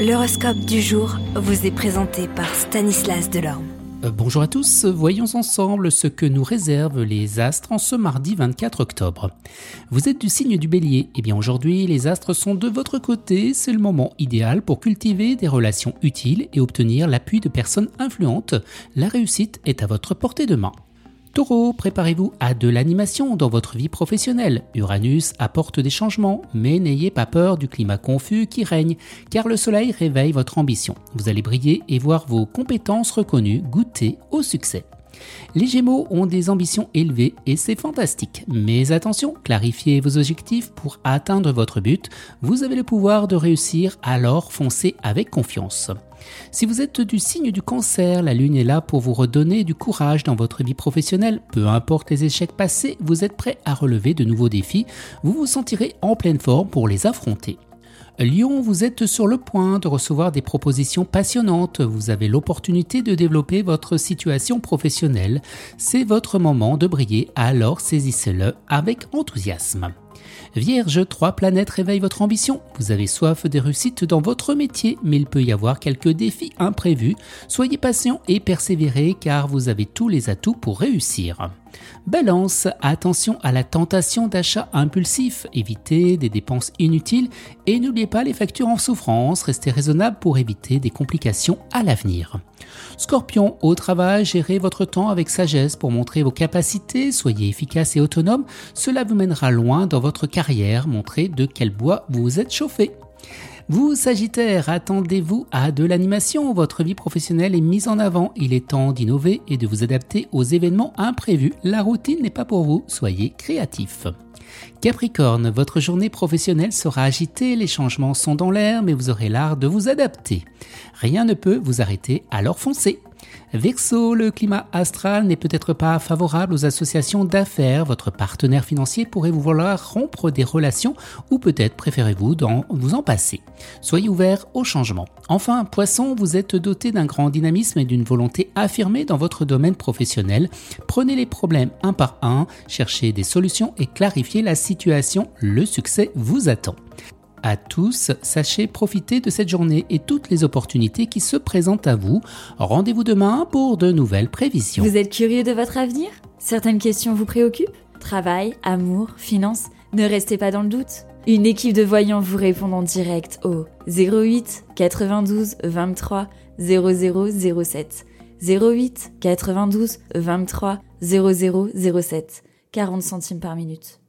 L'horoscope du jour vous est présenté par Stanislas Delorme. Euh, bonjour à tous, voyons ensemble ce que nous réservent les astres en ce mardi 24 octobre. Vous êtes du signe du bélier, et eh bien aujourd'hui les astres sont de votre côté, c'est le moment idéal pour cultiver des relations utiles et obtenir l'appui de personnes influentes. La réussite est à votre portée de main. Taureau, préparez-vous à de l'animation dans votre vie professionnelle. Uranus apporte des changements, mais n'ayez pas peur du climat confus qui règne, car le soleil réveille votre ambition. Vous allez briller et voir vos compétences reconnues goûter au succès. Les Gémeaux ont des ambitions élevées et c'est fantastique. Mais attention, clarifiez vos objectifs pour atteindre votre but. Vous avez le pouvoir de réussir, alors foncez avec confiance. Si vous êtes du signe du cancer, la lune est là pour vous redonner du courage dans votre vie professionnelle. Peu importe les échecs passés, vous êtes prêt à relever de nouveaux défis. Vous vous sentirez en pleine forme pour les affronter. Lyon, vous êtes sur le point de recevoir des propositions passionnantes. Vous avez l'opportunité de développer votre situation professionnelle. C'est votre moment de briller, alors saisissez-le avec enthousiasme. Vierge, trois planètes réveillent votre ambition. Vous avez soif des réussites dans votre métier, mais il peut y avoir quelques défis imprévus. Soyez patient et persévérez car vous avez tous les atouts pour réussir. Balance, attention à la tentation d'achat impulsif, évitez des dépenses inutiles et n'oubliez pas les factures en souffrance, restez raisonnable pour éviter des complications à l'avenir. Scorpion, au travail, gérez votre temps avec sagesse pour montrer vos capacités, soyez efficace et autonome, cela vous mènera loin dans votre carrière, montrez de quel bois vous êtes chauffé. Vous, Sagittaire, attendez-vous à de l'animation, votre vie professionnelle est mise en avant, il est temps d'innover et de vous adapter aux événements imprévus, la routine n'est pas pour vous, soyez créatif. Capricorne, votre journée professionnelle sera agitée, les changements sont dans l'air, mais vous aurez l'art de vous adapter. Rien ne peut vous arrêter, alors foncez. Verseau, le climat astral n'est peut-être pas favorable aux associations d'affaires. Votre partenaire financier pourrait vous vouloir rompre des relations ou peut-être préférez-vous vous en passer. Soyez ouvert au changement. Enfin, Poisson, vous êtes doté d'un grand dynamisme et d'une volonté affirmée dans votre domaine professionnel. Prenez les problèmes un par un, cherchez des solutions et clarifiez la situation. Le succès vous attend à tous, sachez profiter de cette journée et toutes les opportunités qui se présentent à vous. Rendez-vous demain pour de nouvelles prévisions. Vous êtes curieux de votre avenir? Certaines questions vous préoccupent? Travail, amour, finances? Ne restez pas dans le doute. Une équipe de voyants vous répond en direct au 08 92 23 0007. 08 92 23 0007. 40 centimes par minute.